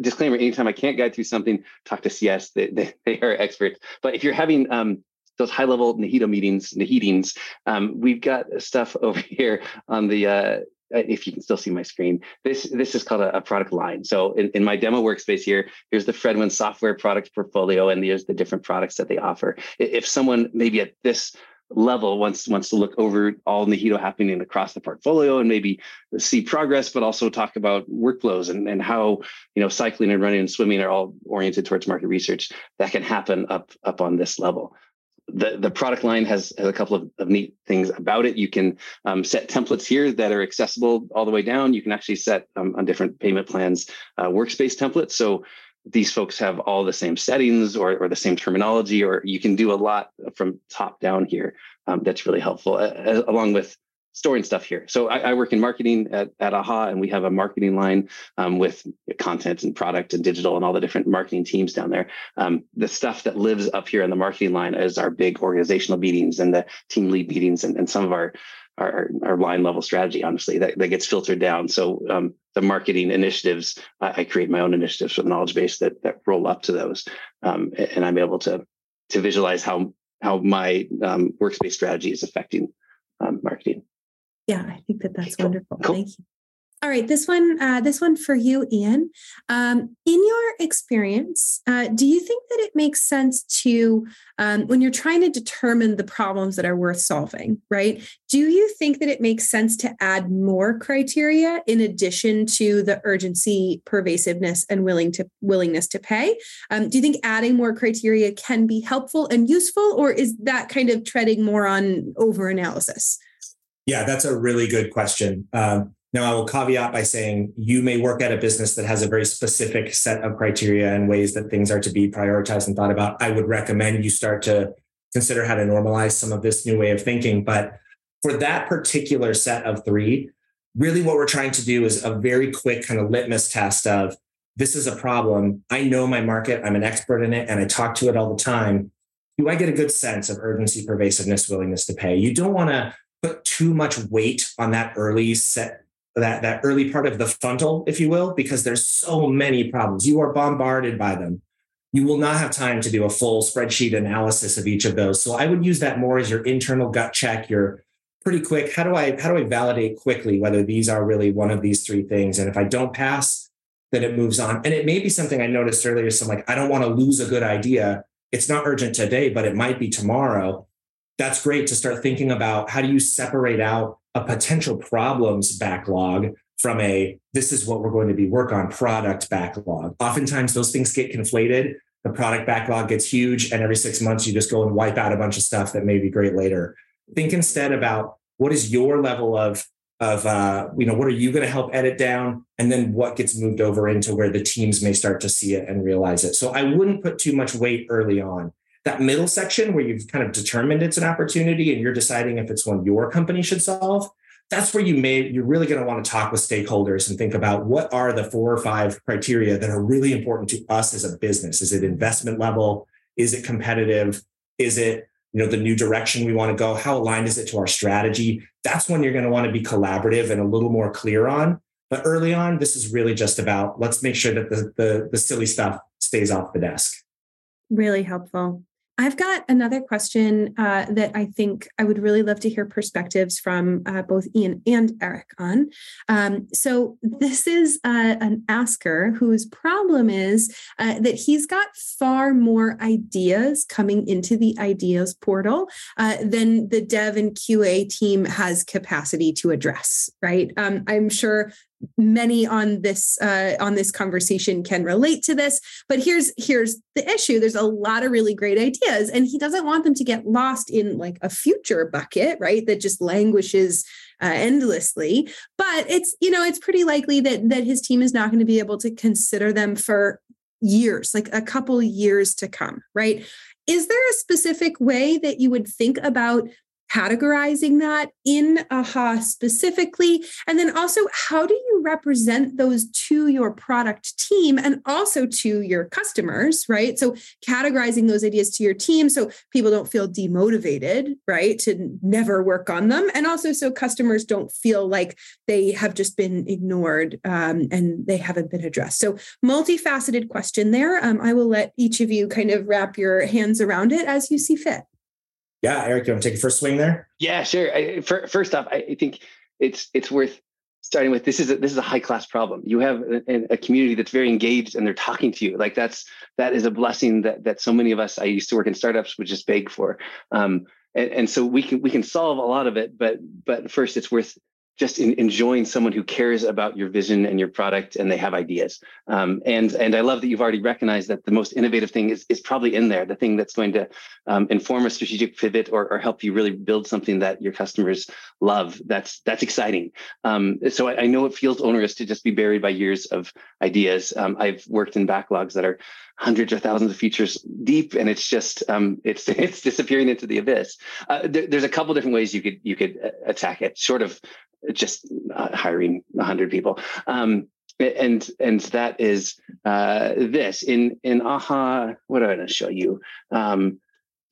disclaimer: anytime I can't guide through something, talk to CS. They, they, they are experts. But if you're having um, those high level NIHITO meetings, Nahitings, um, we've got stuff over here on the. Uh, if you can still see my screen, this this is called a, a product line. So in, in, my demo workspace here, here's the Fredwin software product portfolio, and there's the different products that they offer. If someone maybe at this level wants wants to look over all NIHITO happening across the portfolio and maybe see progress, but also talk about workflows and, and how you know cycling and running and swimming are all oriented towards market research. That can happen up up on this level. The, the product line has, has a couple of, of neat things about it. You can um, set templates here that are accessible all the way down. You can actually set um, on different payment plans uh, workspace templates. So these folks have all the same settings or, or the same terminology, or you can do a lot from top down here. Um, that's really helpful, uh, along with storing stuff here. So I, I, work in marketing at, at AHA, and we have a marketing line um, with content and product and digital and all the different marketing teams down there. Um, the stuff that lives up here in the marketing line is our big organizational meetings and the team lead meetings and, and some of our our, our line level strategy, honestly, that, that gets filtered down. So um, the marketing initiatives, I, I, create my own initiatives with knowledge base that that roll up to those, um, and I'm able to to visualize how how my um, workspace strategy is affecting um, marketing. Yeah, I think that that's wonderful. Cool. Thank you. All right, this one, uh, this one for you, Ian. Um, in your experience, uh, do you think that it makes sense to, um, when you're trying to determine the problems that are worth solving, right? Do you think that it makes sense to add more criteria in addition to the urgency, pervasiveness, and willing to willingness to pay? Um, do you think adding more criteria can be helpful and useful, or is that kind of treading more on over analysis? Yeah, that's a really good question. Um, now, I will caveat by saying you may work at a business that has a very specific set of criteria and ways that things are to be prioritized and thought about. I would recommend you start to consider how to normalize some of this new way of thinking. But for that particular set of three, really what we're trying to do is a very quick kind of litmus test of this is a problem. I know my market, I'm an expert in it, and I talk to it all the time. Do I get a good sense of urgency, pervasiveness, willingness to pay? You don't want to put too much weight on that early set that that early part of the frontal, if you will, because there's so many problems. You are bombarded by them. You will not have time to do a full spreadsheet analysis of each of those. So I would use that more as your internal gut check. You're pretty quick. How do I how do I validate quickly whether these are really one of these three things? And if I don't pass, then it moves on. And it may be something I noticed earlier. So I'm like, I don't want to lose a good idea. It's not urgent today, but it might be tomorrow. That's great to start thinking about how do you separate out a potential problems backlog from a this is what we're going to be work on product backlog. Oftentimes those things get conflated. The product backlog gets huge, and every six months you just go and wipe out a bunch of stuff that may be great later. Think instead about what is your level of of uh, you know what are you going to help edit down, and then what gets moved over into where the teams may start to see it and realize it. So I wouldn't put too much weight early on. That middle section where you've kind of determined it's an opportunity and you're deciding if it's one your company should solve, that's where you may you're really going to want to talk with stakeholders and think about what are the four or five criteria that are really important to us as a business. Is it investment level? Is it competitive? Is it you know the new direction we want to go? How aligned is it to our strategy? That's when you're going to want to be collaborative and a little more clear on. But early on, this is really just about let's make sure that the, the, the silly stuff stays off the desk. Really helpful. I've got another question uh, that I think I would really love to hear perspectives from uh, both Ian and Erik on. Um, so, this is uh, an asker whose problem is uh, that he's got far more ideas coming into the ideas portal uh, than the dev and QA team has capacity to address, right? Um, I'm sure many on this uh, on this conversation can relate to this but here's here's the issue. There's a lot of really great ideas and he doesn't want them to get lost in like a future bucket right that just languishes uh, endlessly. But it's you know it's pretty likely that that his team is not going to be able to consider them for years like a couple years to come right? Is there a specific way that you would think about categorizing that in AHA specifically? And then also, how do you represent those to your product team and also to your customers, right? So, categorizing those ideas to your team so people don't feel demotivated, right, to never work on them. And also, so customers don't feel like they have just been ignored um, and they haven't been addressed. So, multifaceted question there. Um, I will let each of you kind of wrap your hands around it as you see fit. Yeah, Erik, you want to take a first swing there? Yeah, sure. I, for, first off, I think it's it's worth starting with this is a, this is a high class problem. You have a, a, community that's very engaged and they're talking to you. Like that's that is a blessing that that so many of us I used to work in startups would just beg for. Um, and, and so we can we can solve a lot of it, but but first it's worth just in, enjoying someone who cares about your vision and your product and they have ideas. Um, and and i love that you've already recognized that the most innovative thing is, is probably in there the thing that's going to um, inform a strategic pivot or, or help you really build something that your customers love. That's that's exciting. Um, so I, I, know it feels onerous to just be buried by years of ideas. Um, i've worked in backlogs that are hundreds or thousands of features deep and it's just um, it's it's disappearing into the abyss. Uh, there, there's a couple different ways you could you could uh, attack it short of just uh, hiring 100 people. Um, and and that is uh, this. In in aha what am i going to show you? Um,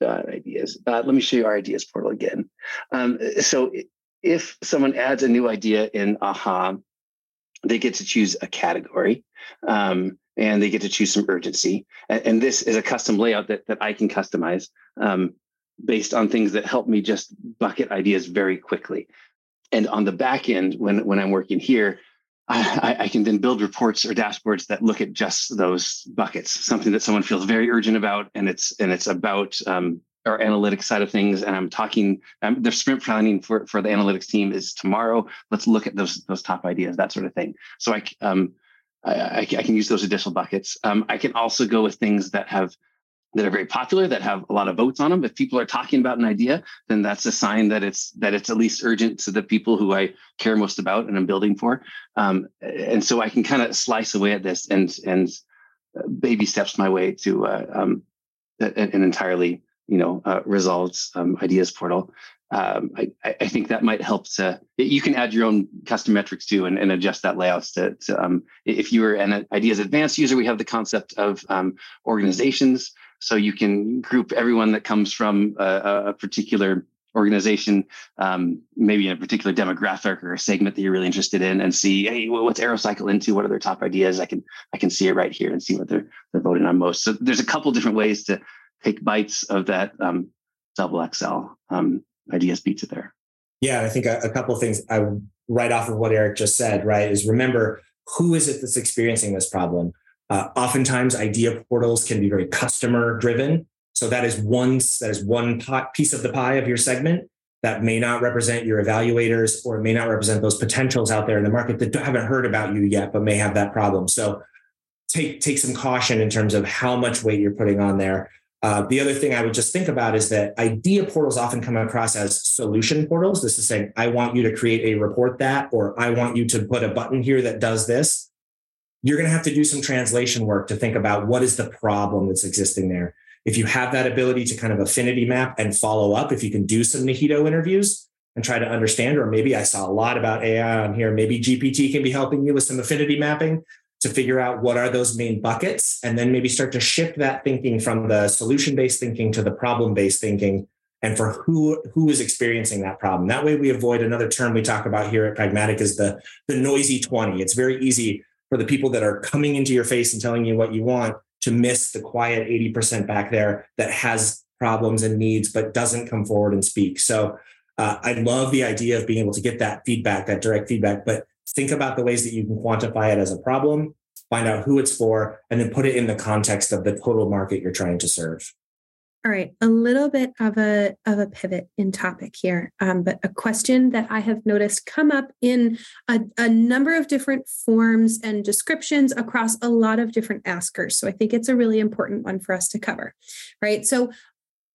uh, ideas. Uh, let me show you our ideas portal again. Um, so if someone adds a new idea in aha they get to choose a category. Um, and they get to choose some urgency and, and, this is a custom layout that, that i can customize um, based on things that help me just bucket ideas very quickly and on the back end, when when I'm working here, I, I, can then build reports or dashboards that look at just those buckets, something that someone feels very urgent about, and it's and it's about um, our analytics side of things. And I'm talking, um, the sprint planning for for the analytics team is tomorrow. Let's look at those those top ideas, that sort of thing. So I um, I, I, can use those additional buckets. Um, I can also go with things that have that are very popular that have a lot of votes on them. If people are talking about an idea then that's a sign that it's that it's at least urgent to the people who i care most about and i'm building for. Um, and so i can kind of slice away at this and and uh, baby steps my way to uh, um, an, entirely you know uh, resolved um, ideas portal um, I, I, think that might help to you can add your own custom metrics too and, and adjust that layouts to, to um, if you are an ideas advanced user we have the concept of um, organizations so you can group everyone that comes from a, a particular organization, um, maybe in a particular demographic or a segment that you're really interested in, and see, hey, what's Aerocycle into? What are their top ideas? I can I can see it right here and see what they're they're voting on most. So there's a couple different ways to take bites of that um, double XL um, ideas pizza there. Yeah, I think a, a couple of things I right off of what Erik just said, right, is remember who is it that's experiencing this problem? Uh, oftentimes, idea portals can be very customer driven. So that is one that is one pot, piece of the pie of your segment that may not represent your evaluators or may not represent those potentials out there in the market that haven't heard about you yet, but may have that problem. So take take some caution in terms of how much weight you're putting on there. Uh, the other thing I would just think about is that idea portals often come across as solution portals. This is saying, I want you to create a report that, or I want you to put a button here that does this you're going to have to do some translation work to think about what is the problem that's existing there. if you have that ability to kind of affinity map and follow up, if you can do some NIHITO interviews and try to understand, or maybe I saw a lot about AI on here, maybe GPT can be helping you with some affinity mapping to figure out what are those main buckets and then maybe start to shift that thinking from the solution based thinking to the problem based thinking and for who who is experiencing that problem. That way we avoid another term we talk about here at pragmatic is the the noisy 20 it's very easy for the people that are coming into your face and telling you what you want to miss the quiet 80% back there that has problems and needs but doesn't come forward and speak. So uh, i love the idea of being able to get that feedback that direct feedback but think about the ways that you can quantify it as a problem, find out who it's for, and then put it in the context of the total market you're trying to serve. All right, a little bit of a of a pivot in topic here, um, but a question that I have noticed come up in a, a number of different forms and descriptions across a lot of different askers. So I think it's a really important one for us to cover, right? So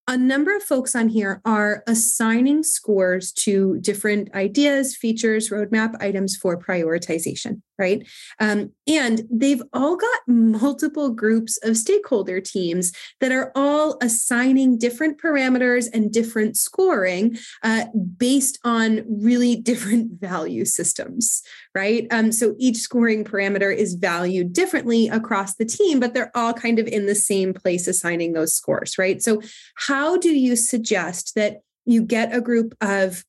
a number of folks on here are assigning scores to different ideas, features, roadmap items for prioritization right? Um, and they've all got multiple groups of stakeholder teams that are all assigning different parameters and different scoring uh, based on really different value systems, right? Um, so each scoring parameter is valued differently across the team, but they're all kind of in the same place assigning those scores, right? So, how do you suggest that? You get a group of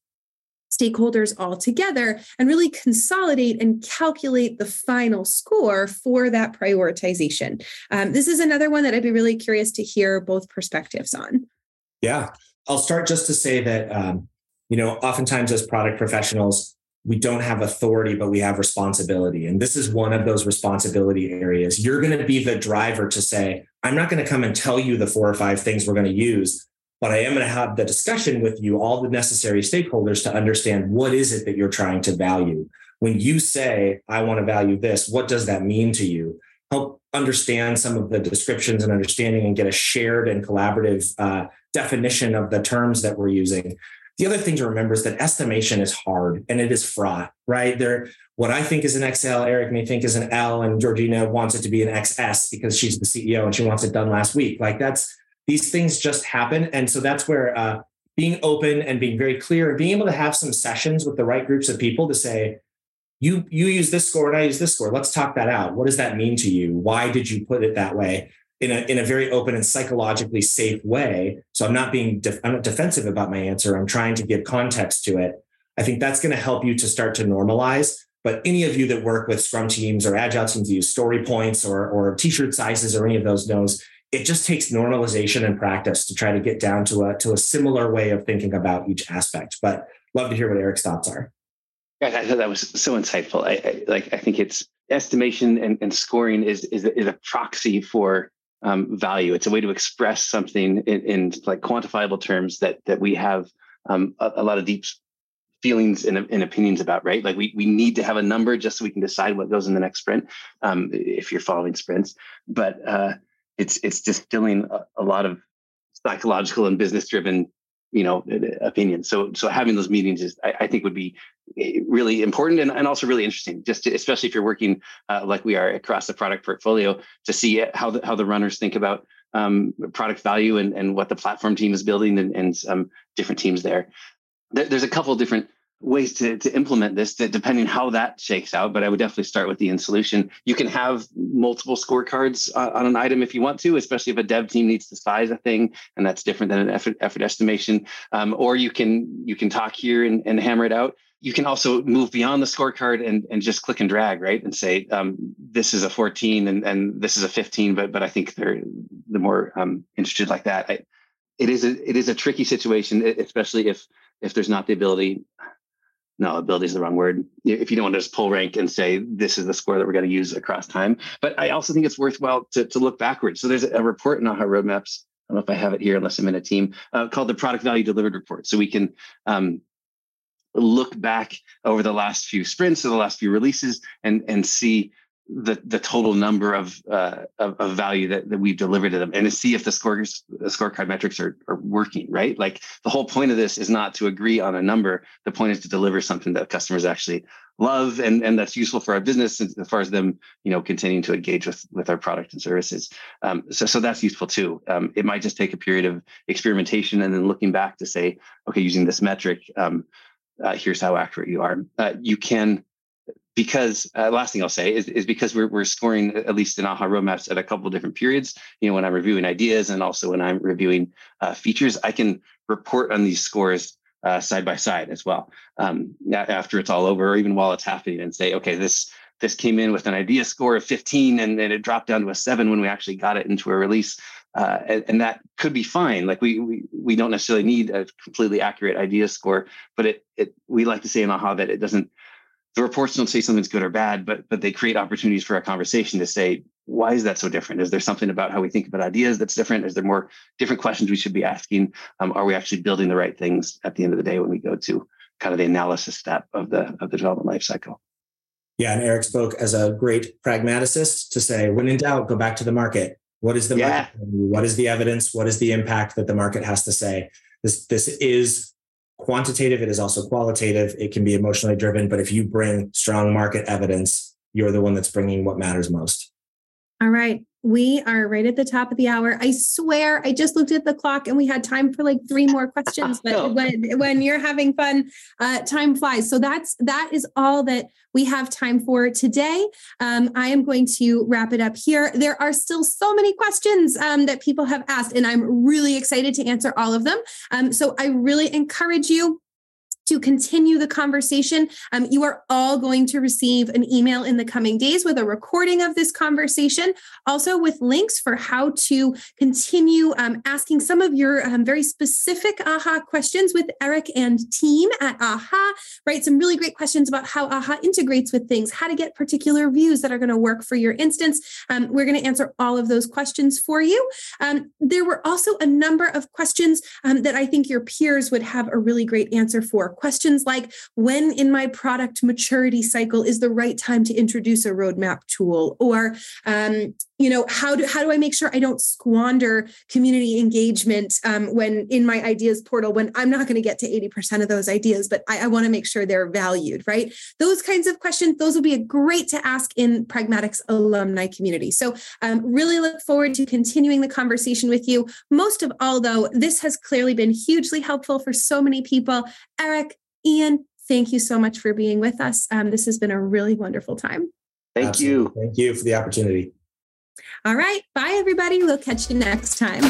stakeholders all together and really consolidate and calculate the final score for that prioritization. Um, this is another one that I'd be really curious to hear both perspectives on. Yeah, I'll start just to say that, um, you know, oftentimes as product professionals, we don't have authority, but we have responsibility. And this is one of those responsibility areas. You're going to be the driver to say, I'm not going to come and tell you the four or five things we're going to use but I am going to have the discussion with you, all the necessary stakeholders to understand what is it that you're trying to value. When you say, I want to value this, what does that mean to you? Help understand some of the descriptions and understanding and get a shared and collaborative uh, definition of the terms that we're using. The other thing to remember is that estimation is hard and it is fraught, right? There, what I think is an XL, Erik may think is an L, and Georgina wants it to be an XS because she's the CEO and she wants it done last week. Like that's these things just happen. And so that's where uh, being open and being very clear and being able to have some sessions with the right groups of people to say, you you use this score and I use this score. Let's talk that out. What does that mean to you? Why did you put it that way? In a, in a very open and psychologically safe way. So I'm not being def- I'm not defensive about my answer. I'm trying to give context to it. I think that's going to help you to start to normalize. But any of you that work with Scrum teams or Agile teams use story points or, or T-shirt sizes or any of those knows it just takes normalization and practice to try to get down to a to a similar way of thinking about each aspect. But love to hear what Erik's thoughts are. I thought that was so insightful. I, I like. I think it's estimation and, and scoring is is is a proxy for um, value. It's a way to express something in, in like quantifiable terms that that we have um, a, a, lot of deep feelings and, and, opinions about. Right? Like we we need to have a number just so we can decide what goes in the next sprint. Um, if you're following sprints, but uh, it's it's distilling a, a lot of psychological and business driven you know opinions so so having those meetings is i, I think would be eh, really important and, and also really interesting just to, especially if you're working uh, like we are across the product portfolio to see how the, how the runners think about um, product value and, and what the platform team is building and, and some different teams there. there there's a couple different ways to, to implement this that depending how that shakes out but i would definitely start with the in solution. You can have multiple scorecards on, on an item if you want to especially if a dev team needs to size a thing and that's different than an effort, effort estimation. Um, or you can you can talk here and, and hammer it out. You can also move beyond the scorecard and, and just click and drag right? And say um, this is a 14 and, and this is a 15 but but i think they're the more um, interested like that. I, it is a it is a tricky situation especially if if there's not the ability no, ability is the wrong word. If you don't want to just pull rank and say this is the score that we're going to use across time, but I also think it's worthwhile to, to look backwards. So there's a report in AHA Roadmaps. I don't know if I have it here unless I'm in a team uh, called the Product Value Delivered Report. So we can um, look back over the last few sprints or the last few releases and and see the the total number of, uh, of, of value that, that we've delivered to them and to see if the scores the scorecard metrics are, are working right? Like the whole point of this is not to agree on a number. The point is to deliver something that customers actually love and and that's useful for our business as far as them you know continuing to engage with with our product and services. Um, so so that's useful too. Um, it might just take a period of experimentation and then looking back to say okay using this metric um, uh, here's how accurate you are. Uh, you can because uh, last thing I'll say is, is because we're, we're scoring at least in AHA roadmaps at a couple of different periods. You know, when I'm reviewing ideas and also when I'm reviewing uh, features, I can report on these scores uh, side by side as well um, after it's all over, or even while it's happening, and say, okay, this this came in with an idea score of 15, and then it dropped down to a seven when we actually got it into a release. Uh, and, and, that could be fine. Like we, we we don't necessarily need a completely accurate idea score, but it it we like to say in AHA that it doesn't the reports don't say something's good or bad, but but they create opportunities for a conversation to say, why is that so different? Is there something about how we think about ideas that's different? Is there more different questions we should be asking? Um, are we actually building the right things at the end of the day when we go to kind of the analysis step of the of the development life cycle? Yeah, and Erik spoke as a great pragmaticist to say, when in doubt, go back to the market. What is the yeah. market? What is the evidence? What is the impact that the market has to say? This this is quantitative, it is also qualitative. It can be emotionally driven, but if you bring strong market evidence, you're the one that's bringing what matters most. All right. We are right at the top of the hour. I swear, I just looked at the clock and we had time for like three more questions. But when when you're having fun, uh, time flies. So that's that is all that we have time for today. Um, I am going to wrap it up here. There are still so many questions um, that people have asked, and I'm really excited to answer all of them. Um, so I really encourage you to continue the conversation. Um, you are all going to receive an email in the coming days with a recording of this conversation, also with links for how to continue um, asking some of your um, very specific AHA questions with Erik and team at AHA, right? Some really great questions about how AHA integrates with things, how to get particular views that are going to work for your instance. Um, we're going to answer all of those questions for you. Um, there were also a number of questions um, that I think your peers would have a really great answer for questions like when in my product maturity cycle is the right time to introduce a roadmap tool? Or um, you know how do how do i make sure i don't squander community engagement um, when in my ideas portal when i'm not going to get to 80% of those ideas but i, I want to make sure they're valued right? Those kinds of questions those will be great to ask in pragmatics alumni community. So um, really look forward to continuing the conversation with you. Most of all though this has clearly been hugely helpful for so many people. Erik ian thank you so much for being with us um, this has been a really wonderful time thank Absolutely. you thank you for the opportunity all right. Bye, everybody. We'll catch you next time.